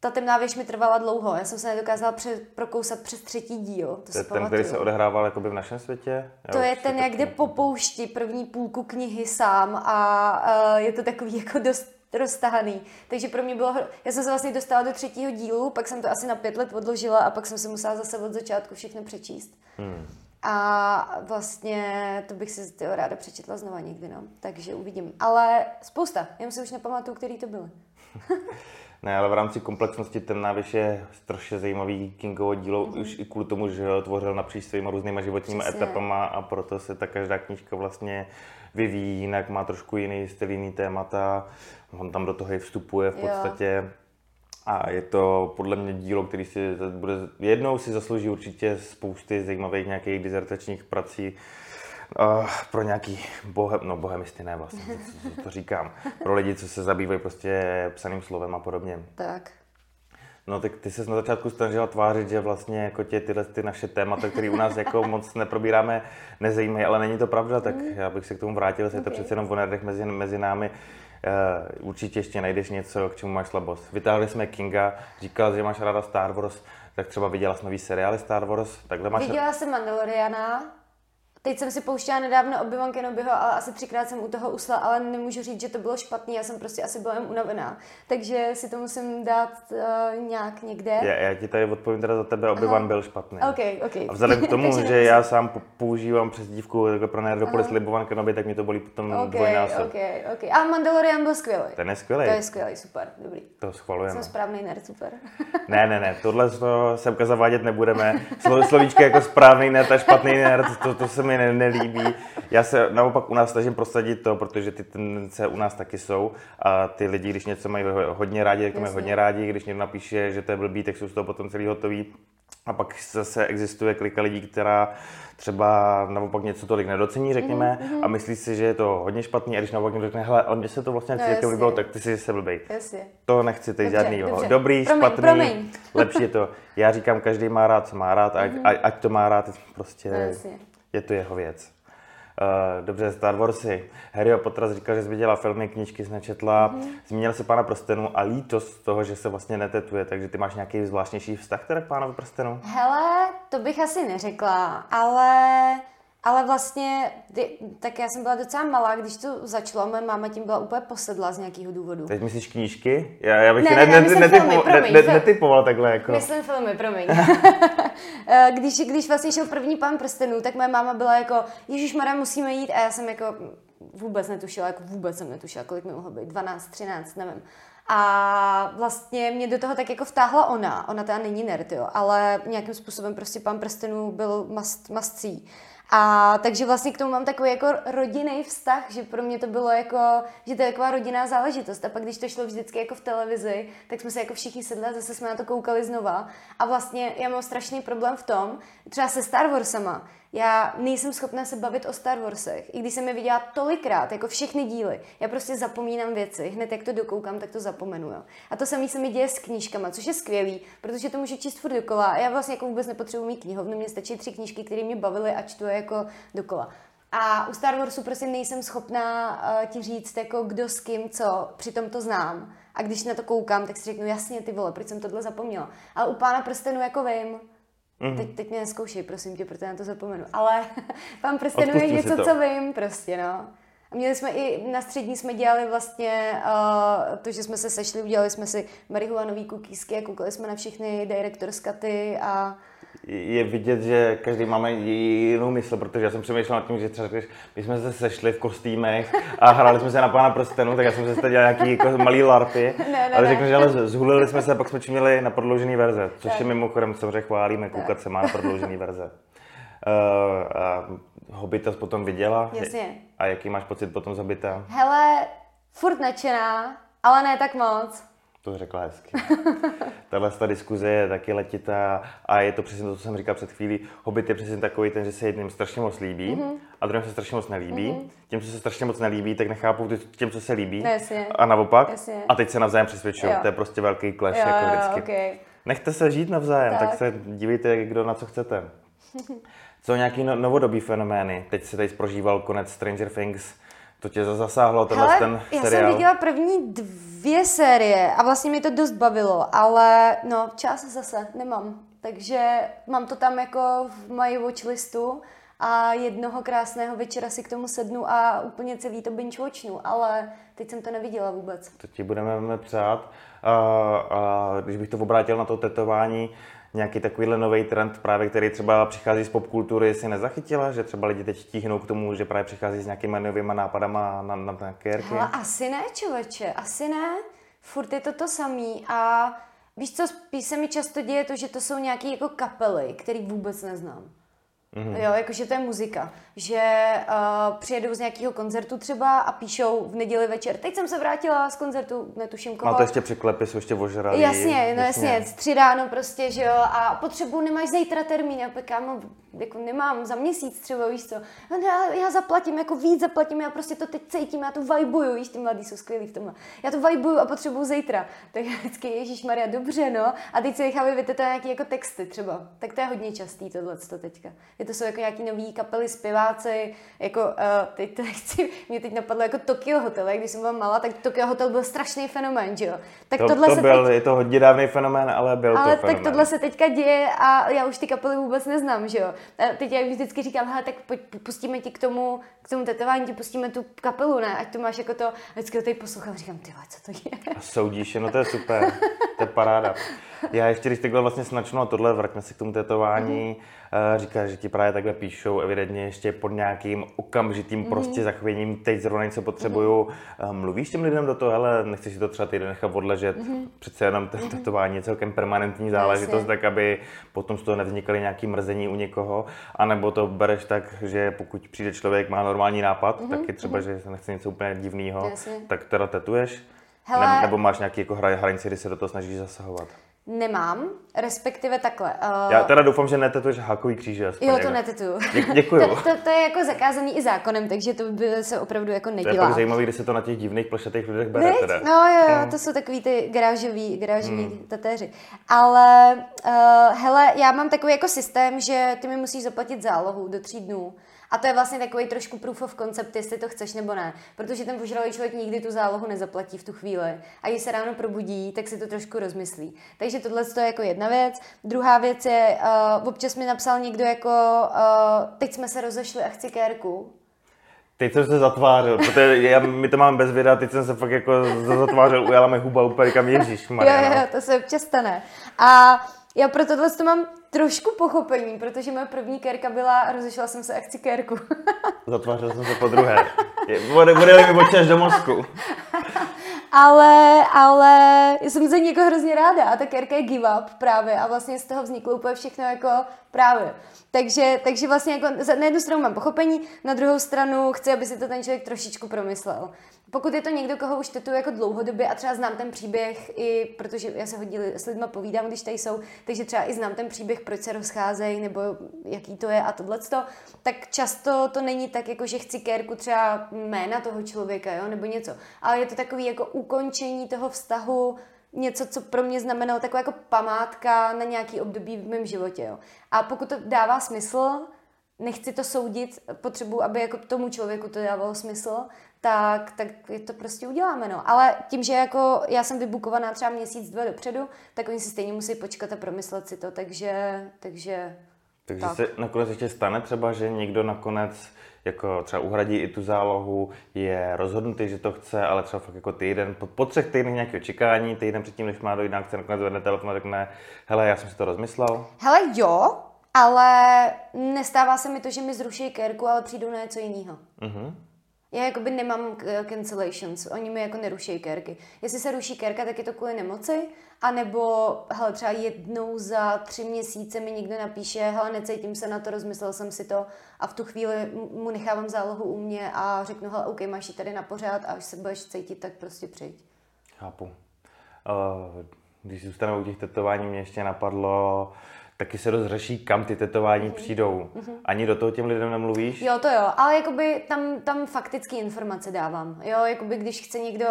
S2: ta temná věž mi trvala dlouho. Já jsem se nedokázala pře- prokousat přes třetí díl. To,
S1: To je ten, který se odehrával jakoby v našem světě?
S2: To
S1: Já
S2: je
S1: už si
S2: ten, jak jde po poušti první půlku knihy sám a uh, je to takový jako dost roztahaný. Takže pro mě bylo, já jsem se vlastně dostala do třetího dílu, pak jsem to asi na pět let odložila a pak jsem se musela zase od začátku všechno přečíst.
S1: Hmm.
S2: A vlastně to bych si tyjo, ráda přečetla znova někdy, no. Takže uvidím. Ale spousta, jenom si už nepamatuju, který to byly.
S1: Ne, ale v rámci komplexnosti ten návěš je strašně zajímavý Kingovo dílo, mm-hmm. už i kvůli tomu, že ho tvořil napříč svýma různýma životníma
S2: Přesně.
S1: etapama a proto se ta každá knížka vlastně vyvíjí jinak, má trošku jiný styl, jiný témata, on tam do toho i vstupuje v
S2: Jo.
S1: podstatě. A je to podle mě dílo, který si bude, jednou si zaslouží určitě spousty zajímavých nějakých dizertačních prací, Uh, pro nějaký bohem, no bohemisty ne vlastně, co to říkám, pro lidi, co se zabývají prostě psaným slovem a podobně.
S2: Tak.
S1: No tak ty se na začátku snažila tvářit, že vlastně jako tě tyhle ty naše témata, které u nás jako moc neprobíráme, nezajímají, ale není to pravda, tak já bych se k tomu vrátil, že je to přece jenom o nerdech mezi, mezi námi. Uh, určitě ještě najdeš něco, k čemu máš slabost. Vytáhli jsme Kinga, říkal, že máš ráda Star Wars, tak třeba viděla jsi nový seriály Star Wars, takhle máš...
S2: Viděla jsem Mandaloriana, Teď jsem si pouštěla nedávno Obi-Wan Kenobiho, ale asi třikrát jsem u toho usla, ale nemůžu říct, že to bylo špatný, já jsem prostě asi byla jen unavená. Takže si to musím dát uh, nějak někde.
S1: Já, já ti tady odpovím teda za tebe, Obi-Wan byl špatný.
S2: OK, OK.
S1: A vzhledem k tomu, že
S2: nemusím.
S1: já sám pou- používám přezdívku takhle pro Nerdopolis Libovan Kenobi, tak mi to bolí potom
S2: OK,
S1: dvojnásob.
S2: OK, OK. A Mandalorian byl skvělý.
S1: Ten je skvělý,
S2: To je skvělý, super, dobrý.
S1: to schvalujeme.
S2: Jsem správný nerd, super.
S1: Ne, ne, ne, tohle to semka zavádět nebudeme. Slo- Slovíčka jako správný nerd a špatný nerd, to, to se mi ne, nelíbí. Já se naopak u nás snažím prosadit to, protože ty tendence u nás taky jsou a ty lidi, když něco mají ho- hodně rádi, tak to mají hodně rádi, když někdo napíše, že to je blbý, tak jsou z toho potom celý hotový. A pak zase existuje klika lidí, která třeba naopak něco tolik nedocení, řekněme,
S2: Mhm,
S1: a myslí si, že je to hodně špatný, a když naopak někdo řekne, hele, ale mně se to vlastně
S2: No, jasně.
S1: líbilo, tak ty si se blbej.
S2: Jasně.
S1: To nechci teď žádný
S2: dobře.
S1: dobrý,
S2: Promiň,
S1: špatný,
S2: promiň.
S1: lepší je to. Já říkám, každý má rád, co má rád, ať, ať, ať to má rád, prostě
S2: No, jasně.
S1: Je to jeho věc. Uh, dobře, Star Warsy. Harry Potter říkal, že jsi viděla filmy, knížky jsi nečetla, mm-hmm. zmínila si Pána prstenu a lítost z toho, že se vlastně netetuje, takže ty máš nějaký zvláštnější vztah teda k Pánovi prstenu?
S2: Hele, to bych asi neřekla, ale, ale vlastně, ty, tak já jsem byla docela malá, když to začalo, moje máma tím byla úplně posedla z nějakého důvodu.
S1: Teď myslíš knížky? Já, já bych
S2: Ne, ne,
S1: ne,
S2: ne,
S1: ne,
S2: filmy,
S1: ne,
S2: promiň,
S1: ne,
S2: fil-
S1: netypoval takhle jako.
S2: Myslím filmy, promiň. Eh, když, když vlastně šel první pán prstenů, tak moje máma byla jako, Ježíš Mara, musíme jít. A já jsem jako vůbec netušila, jako vůbec jsem netušila, kolik mi mohlo být, 12, 13, nevím. A vlastně mě do toho tak jako vtáhla ona. Ona teda není nerd, jo, ale nějakým způsobem prostě pán prstenů byl must, must see. A takže vlastně k tomu mám takový jako rodinný vztah, že pro mě to bylo jako, že to je taková rodinná záležitost. A pak když to šlo vždycky jako v televizi, tak jsme se jako všichni sedli a zase jsme na to koukali znova. A vlastně já mám strašný problém v tom, třeba se Star Warsama, já nejsem schopná se bavit o Star Warsech, i když jsem je viděla tolikrát, jako všechny díly. Já prostě zapomínám věci, hned jak to dokoukám, tak to zapomenu. Jo. A to samé se mi děje s knížkama, což je skvělý, protože to můžu číst furt dokola. A já vlastně jako vůbec nepotřebuji mít knihovnu, mně stačí tři knížky, které mě bavily a čtu je jako dokola. A u Star Warsu prostě nejsem schopná uh, ti říct, jako kdo s kým, co, přitom to znám. A když na to koukám, tak si řeknu, jasně, ty vole, proč jsem tohle zapomněla. Ale u Pána prstenů jako vím, Mm-hmm. Teď, teď mě neskoušej, prosím tě, protože na to zapomenu. Ale pán prstenů je něco, co vím prostě, no. A měli jsme i, na střední jsme dělali vlastně uh, to, že jsme se sešli, udělali jsme si marihuanový kukísky a koukali jsme na všechny director's cuty a
S1: je vidět, že každý máme jinou mysl, protože já jsem přemýšlel nad tím, že třeba když my jsme se sešli v kostýmech a hráli jsme se na pána prstenu, tak já jsem se dělal nějaký jako malý larpy,
S2: Ne, ne,
S1: ale řeknu, že ale zhulili jsme se a pak jsme čumili na prodloužený verze, což
S2: Tak.
S1: je mimochodem, co chválíme, koukat se má na prodloužený verze. Uh, a Hobita jsi potom viděla?
S2: Jasně.
S1: A jaký máš pocit potom z Hobita?
S2: hele, furt nadšená, ale ne tak moc.
S1: To řekla hezky. Tahle ta diskuze je taky letitá a je to přesně to, co jsem říkal před chvílí. Hobbit je přesně takový ten, že se jedním strašně moc líbí mm-hmm. a druhým se strašně moc nelíbí. Mm-hmm. Těm, co se strašně moc nelíbí, tak nechápou těm, co se líbí.
S2: No, jasně.
S1: A naopak.
S2: Jasně.
S1: A teď se navzájem přesvědčují. To je prostě velký clash,
S2: jo,
S1: jako vždycky.
S2: Okay.
S1: Nechte se žít navzájem, tak, tak se dívejte, kdo na co chcete. Co nějaký no, novodobý fenomény? Teď se tady prožíval konec Stranger Things. To tě zasáhlo, tenhle
S2: Hele,
S1: ten
S2: já
S1: seriál?
S2: jsem viděla první dvě série a vlastně mi to dost bavilo, ale no, čas zase nemám. Takže mám to tam jako v mojí watchlistu a jednoho krásného večera si k tomu sednu a úplně celý to binge watchnu, ale teď jsem to neviděla vůbec.
S1: To ti budeme přát. A, a když bych to obrátil na to tetování, nějaký takovýhle nový trend, právě který třeba přichází z popkultury, si nezachytila, že třeba lidi teď tíhnou k tomu, že právě přichází s nějakýma novýma nápadama na, na, na kérky?
S2: Hele, asi ne, člověče, asi ne. Furt je to to samý a víš co, spíš se mi často děje to, že to jsou nějaké jako kapely, který vůbec neznám. Mm-hmm. Jo, jakože to je muzika. Že uh, přijedou z nějakého koncertu třeba a píšou v neděli večer. Teď jsem se vrátila z koncertu, netuším koho.
S1: A to ještě překlepy jsou ještě ožralý.
S2: Jasně, no jasně, jasně, tři ráno prostě, že jo, a potřebu nemáš zítra termín, já pak kámo, jako nemám za měsíc třeba, víš co. No, já, já zaplatím, jako víc zaplatím, já prostě to teď cítím, já to vibuju, víš, ty mladí jsou skvělí v tomhle. Já to vibuju a potřebuju zítra. Tak já vždycky, Ježíš Maria, dobře, no. A teď se nechávají vytetovat nějaký jako texty třeba. Tak to je hodně častý tohle teďka. Je to jsou jako nějaký nový kapely, zpěváci, jako uh, teď to nechci, mě teď napadlo jako Tokyo Hotel, jak když jsem byla malá, tak Tokyo Hotel byl strašný fenomén, že jo. Tak
S1: to,
S2: tohle
S1: to
S2: se
S1: byl,
S2: teď...
S1: je to hodně dávný fenomén, ale byl
S2: ale
S1: to fenomén.
S2: tak tohle se teďka děje a já už ty kapely vůbec neznám, že jo. A teď já vždycky říkám, hele, tak pojď, pustíme ti k tomu, k tomu tetování, ti pustíme tu kapelu, ne, ať to máš jako to, vždycky to tady poslouchám, říkám, ty co to je.
S1: A soudíš, no to je super, to je paráda. Já ještě, když takhle vlastně snačnu a tohle, vraťme se k tomu tetování, mm-hmm. říká, že ti právě takhle píšou evidentně ještě pod nějakým okamžitým mm-hmm. prostě zachvěním, teď zrovna něco potřebuju. Mm-hmm. Mluvíš těm lidem do toho, hele, nechceš si to třeba týden nechat odležet, mm-hmm. přece jenom to tetování je celkem permanentní záležitost, tak aby potom z toho nevznikaly nějaký mrzení u někoho, anebo to bereš tak, že pokud přijde člověk, má normální nápad, mm-hmm. tak je třeba, mm-hmm. že se nechce něco úplně divného, tak teda tetuješ? Hele, ne, nebo máš nějaký jako hranici, kdy se do toho snažíš zasahovat?
S2: Nemám, respektive takhle.
S1: Uh... Já teda doufám, že netetuješ hákový kříže.
S2: Aspoň jo, to netetuju.
S1: Dě- děkuju.
S2: to, to, to, je jako zakázaný i zákonem, takže to by se opravdu jako nedělá.
S1: To je pak zajímavé, když se to na těch divných plešatých lidech bere. Teda.
S2: No jo, jo, hmm. to jsou takový ty garážový, garážový hmm. tatéři. Ale uh, hele, já mám takový jako systém, že ty mi musíš zaplatit zálohu do tří dnů. A to je vlastně takový trošku proof of concept, jestli to chceš nebo ne. Protože ten požralý člověk nikdy tu zálohu nezaplatí v tu chvíli. A když se ráno probudí, tak si to trošku rozmyslí. Takže tohle je jako jedna věc. Druhá věc je, uh, občas mi napsal někdo jako, uh, teď jsme se rozešli a chci kérku.
S1: Teď jsem se zatvářil, protože já, my to máme bez videa, teď jsem se fakt jako zatvářil, ujala mi huba úplně kam ježíš,
S2: Jo, jo, to se občas stane. A já pro tohle to mám trošku pochopení, protože moje první kérka byla, rozešla jsem se akci kérku.
S1: Zatvářil jsem se po druhé. Bude, bude mi oči až do mozku.
S2: ale, ale jsem za někoho hrozně ráda a ta kérka je give up právě a vlastně z toho vzniklo úplně všechno jako právě. Takže, takže vlastně jako na jednu stranu mám pochopení, na druhou stranu chci, aby si to ten člověk trošičku promyslel. Pokud je to někdo, koho už tetuju jako dlouhodobě a třeba znám ten příběh, i protože já se hodně s lidmi povídám, když tady jsou, takže třeba i znám ten příběh, proč se rozcházejí, nebo jaký to je a tohle, tak často to není tak, jako že chci kérku třeba jména toho člověka, jo, nebo něco. Ale je to takový jako ukončení toho vztahu, něco, co pro mě znamenalo taková jako památka na nějaký období v mém životě. Jo. A pokud to dává smysl, nechci to soudit, potřebuji, aby jako tomu člověku to dávalo smysl, tak, tak je to prostě uděláme, no. Ale tím, že jako já jsem vybukovaná třeba měsíc, dva dopředu, tak oni si stejně musí počkat a promyslet si to, takže, takže
S1: takže tak. se nakonec ještě stane třeba, že někdo nakonec jako třeba uhradí i tu zálohu, je rozhodnutý, že to chce, ale třeba fakt jako týden, po, po třech týdnech nějaké očekání, týden předtím, než má dojít, chce nakonec vedne telefon a řekne, hele, já jsem si to rozmyslel.
S2: Hele, jo, ale nestává se mi to, že mi zruší kérku, ale přijdu na něco jiného. Uh-huh. Já jakoby nemám cancellations, oni mi jako neruší kérky. Jestli se ruší kérka, tak je to kvůli nemoci, anebo hele, třeba jednou za tři měsíce mi někdo napíše, hele, necítím se na to, rozmyslel jsem si to a v tu chvíli mu nechávám zálohu u mě a řeknu, hele, OK, máš ji tady na pořád a až se budeš cítit, tak prostě přijď.
S1: Chápu. Uh, když zůstaneme u těch tetování, mě ještě napadlo, taky se dost řeší, kam ty tetování mm-hmm. přijdou. Mm-hmm. Ani do toho těm lidem nemluvíš?
S2: Jo, to jo, ale jakoby tam, tam faktické informace dávám. Jo, jakoby když chce někdo,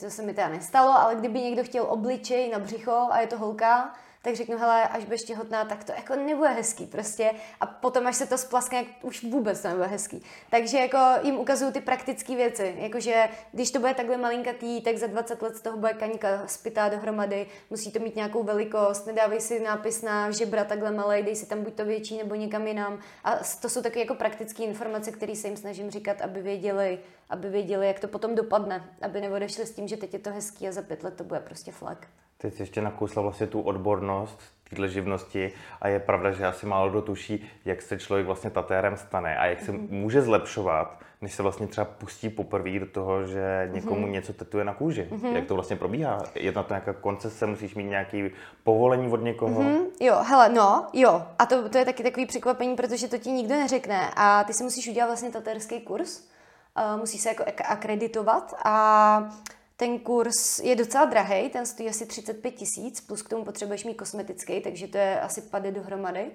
S2: to se mi teda nestalo, ale kdyby někdo chtěl obličej na břicho a je to holka, tak řeknu, hele, až budeš těhotná, tak to jako nebude hezký prostě. A potom, až se to splaskne, už vůbec to nebude hezký. Takže jako jim ukazuju ty praktické věci. Jakože když to bude takhle malinkatý, tak za 20 let z toho bude kaňka spytá dohromady, musí to mít nějakou velikost, nedávej si nápis na žebra takhle malý, dej si tam buď to větší nebo někam jinam. A to jsou taky jako praktické informace, které se jim snažím říkat, aby věděli, aby věděli, jak to potom dopadne, aby neodešli s tím, že teď je to hezký a za pět let to bude prostě flak.
S1: Teď jsi ještě nakousla vlastně tu odbornost téhle živnosti a je pravda, že asi málo kdo tuší, jak se člověk vlastně tatérem stane a jak se mm-hmm. může zlepšovat, než se vlastně třeba pustí poprvé do toho, že někomu mm-hmm. něco tetuje na kůži. Mm-hmm. Jak to vlastně probíhá? Je na to nějaká koncese, musíš mít nějaký povolení od někoho? Mm-hmm.
S2: Jo, hele, no, jo. A to, to je taky takový překvapení, protože to ti nikdo neřekne. A ty si musíš udělat vlastně tatérský kurz, uh, musíš se jako akreditovat a ten kurz je docela drahý, ten stojí asi 35 tisíc, plus k tomu potřebuješ mít kosmetický, takže to je asi pady dohromady.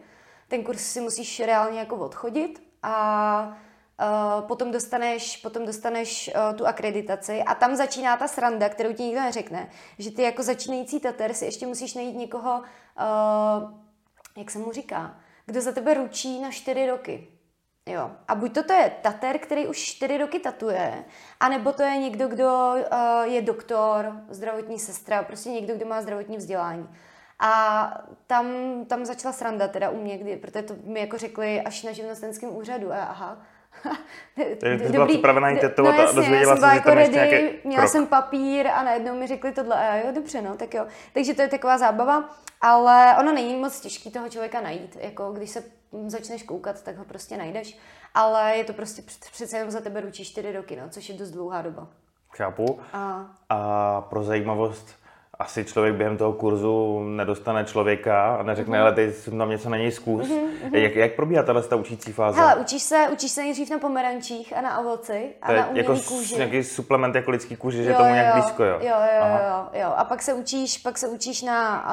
S2: Ten kurz si musíš reálně jako odchodit a Uh, potom dostaneš, potom dostaneš uh, tu akreditaci a tam začíná ta sranda, kterou ti nikdo neřekne, že ty jako začínající tater si ještě musíš najít někoho, uh, jak se mu říká, kdo za tebe ručí na čtyři roky. Jo. A buď to, to je tater, který už čtyři roky tatuje, anebo to je někdo, kdo uh, je doktor, zdravotní sestra, prostě někdo, kdo má zdravotní vzdělání. A tam, tam začala sranda teda u mě, kdy, protože to mi jako řekli až na živnostenském úřadu. A aha,
S1: Takže ty byla připravená jít tetovat no, a dozvěděla se, že
S2: jako tam ještě nějaký Měla krok. jsem papír a najednou mi řekli tohle a jo, dobře, no, tak jo. Takže to je taková zábava, ale ono není moc těžký toho člověka najít. Jako když se začneš koukat, tak ho prostě najdeš. Ale je to prostě přece jenom za tebe ručí čtyři roky, no, což je dost dlouhá doba.
S1: Chápu. A, a pro zajímavost, asi člověk během toho kurzu nedostane člověka a neřekne, mm-hmm. ale teď jsem tam něco na něj zkus. Mm-hmm. Jak, jak probíhá tahle ta učící fáze?
S2: Hele, učíš se, učíš se nejdřív na pomerančích a na ovoci a to na umělý jako kůži.
S1: nějaký suplement jako lidský kůži, že jo, tomu nějak blízko, jo?
S2: Jo, jo, jo, jo, A pak se učíš, pak se učíš na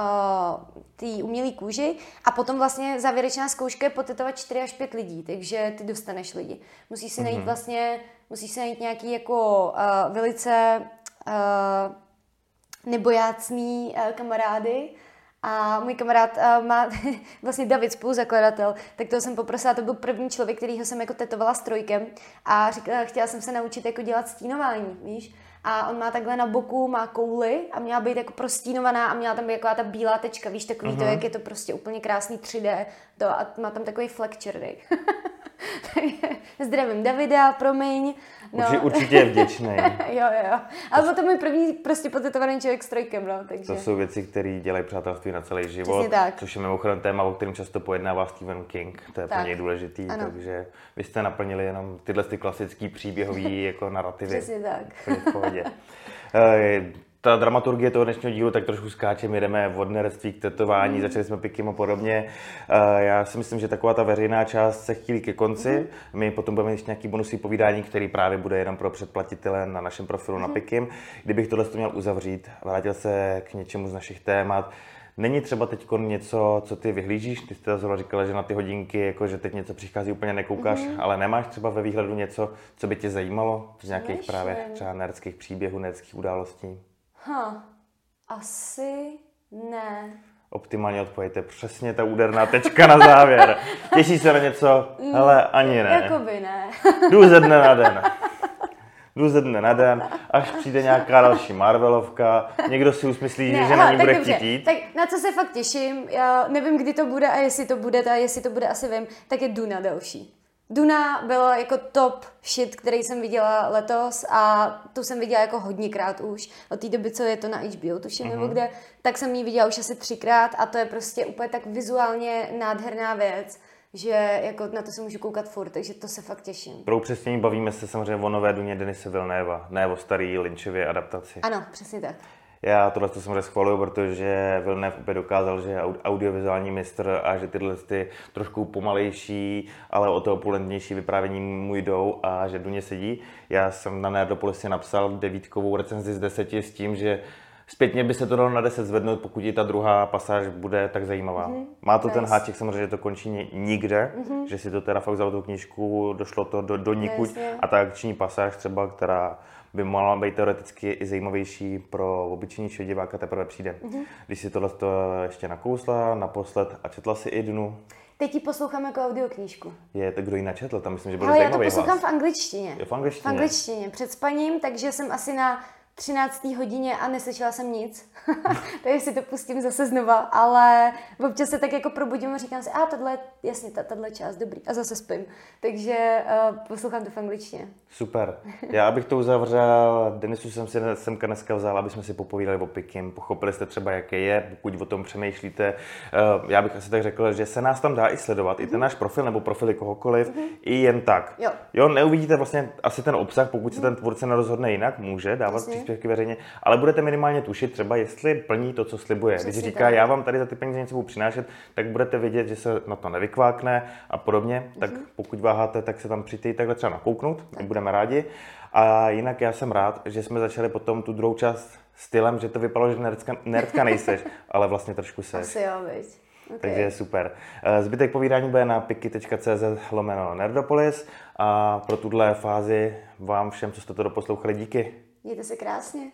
S2: uh, té umělé kůži a potom vlastně závěrečná zkouška je potetovat 4 až 5 lidí, takže ty dostaneš lidi. Musíš si najít mm-hmm. vlastně, musíš si najít nějaký jako uh, velice uh, nebojácný uh, kamarády, a můj kamarád uh, má vlastně David, spoluzakladatel, tak toho jsem poprosila, to byl první člověk, kterýho jsem jako tetovala strojkem a říkala, chtěla jsem se naučit jako dělat stínování, víš a on má takhle na boku, má kouli a měla být jako prostínovaná a měla tam být jako ta bílá tečka, víš, takový uh-huh. to, jak je to prostě úplně krásný 3D to, a má tam takový flek černý. Zdravím Davida, promiň.
S1: No. Určitě, určitě je vděčný.
S2: jo, jo. Ale byl to můj první prostě potetovaný člověk s trojkem, no. Takže.
S1: To jsou věci, které dělají přátelství na celý život. tak. Což je mimochodem téma, o kterém často pojednává Stephen King. To je tak. pro něj důležitý. Ano. Takže vy jste naplnili jenom tyhle ty klasické příběhové jako narrativy.
S2: Přesně tak.
S1: V pohodě. Eh, ta dramaturgie toho dnešního dílu tak trošku skáčeme, jdeme od nerectví k tetování, mm. začali jsme pikem a podobně. Uh, já si myslím, že taková ta veřejná část se chýlí ke konci. Mm. My potom budeme ještě nějaký bonusy povídání, který právě bude jenom pro předplatitele na našem profilu mm. na Pikim. Kdybych tohle měl uzavřít, vrátil se k něčemu z našich témat, Není třeba teď něco, co ty vyhlížíš? Ty jste zrovna říkala, že na ty hodinky, jako že teď něco přichází, úplně nekoukáš, mm-hmm. ale nemáš třeba ve výhledu něco, co by tě zajímalo z nějakých Myšlen. právě třeba nerdských příběhů, nerdských událostí?
S2: Ha, asi ne.
S1: Optimálně odpovíte přesně ta úderná tečka na závěr. Těší se na něco? Hele, ani ne.
S2: Jakoby ne.
S1: Jdu ze dne na den. Jdu ze dne na den, až přijde nějaká další Marvelovka, někdo si usmyslí, ne, že na ní bude chtít jít.
S2: Tak na co se fakt těším, já nevím, kdy to bude a jestli to bude, a jestli to bude, asi vím, tak je Duna další. Duna byla jako top shit, který jsem viděla letos a tu jsem viděla jako hodněkrát už. Od té doby, co je to na HBO, tuším, mm-hmm. nebo mhm. kde, tak jsem ji viděla už asi třikrát a to je prostě úplně tak vizuálně nádherná věc že jako na to se můžu koukat furt, takže to se fakt těším.
S1: Pro upřesnění bavíme se samozřejmě o nové Duně Denise Vilnéva, ne o starý Lynchově adaptaci.
S2: Ano, přesně tak.
S1: Já tohle to samozřejmě schvaluju, protože Vilnev opět dokázal, že je audiovizuální mistr a že tyhle ty trošku pomalejší, ale o to opulentnější vyprávění mu jdou a že Duně sedí. Já jsem na Nerdopolisi napsal devítkovou recenzi z deseti s tím, že Zpětně by se to dalo na 10 zvednout, pokud i ta druhá pasáž bude tak zajímavá. Mm-hmm. Má to nice. ten háček samozřejmě, že to končí nikde, mm-hmm. že si to teda fakt vzal tu knížku, došlo to do, do nikud nice, a ta akční pasáž třeba, která by mohla být teoreticky i zajímavější pro obyčejní diváka, teprve přijde. Mm-hmm. Když si tohle ještě nakousla naposled a četla si i dnu,
S2: Teď ji poslouchám jako audioknížku.
S1: Je to kdo ji načetl? Tam myslím, že byl
S2: Ale
S1: já to
S2: poslouchám v angličtině.
S1: Je v angličtině.
S2: V angličtině. Před spaním, takže jsem asi na 13. hodině a neslyšela jsem nic. Takže si to pustím zase znova, ale občas se tak jako probudím a říkám si, a tohle, jasně, tahle část, dobrý. A zase spím. Takže uh, poslouchám to v angličtině.
S1: Super. Já bych to uzavřel, Denisu jsem si semka dneska vzal, aby jsme si popovídali o Pikim. Pochopili jste třeba, jaké je, pokud o tom přemýšlíte. Uh, já bych asi tak řekl, že se nás tam dá i sledovat, mm-hmm. i ten náš profil nebo profily kohokoliv, mm-hmm. i jen tak.
S2: Jo.
S1: jo, neuvidíte vlastně asi ten obsah, pokud se ten tvůrce nerozhodne jinak, může dávat příspěvky veřejně, ale budete minimálně tušit třeba, jestli plní to, co slibuje. Přesně Když říká, tak. já vám tady za ty peníze něco budu přinášet, tak budete vědět, že se na to nevykvákne a podobně. Tak mm-hmm. pokud váháte, tak se tam přijďte takhle třeba nakouknout, tak. budeme rádi. A jinak já jsem rád, že jsme začali potom tu druhou část stylem, že to vypadalo, že nerdka, nerdka nejseš, ale vlastně trošku seš.
S2: Asi jo, viď.
S1: Okay. Takže super. Eh, zbytek povídání bude na piky.cz lomeno Nerdopolis a pro tuhle fázi vám všem, co jste to doposlouchali, díky.
S2: Mějte se krásně.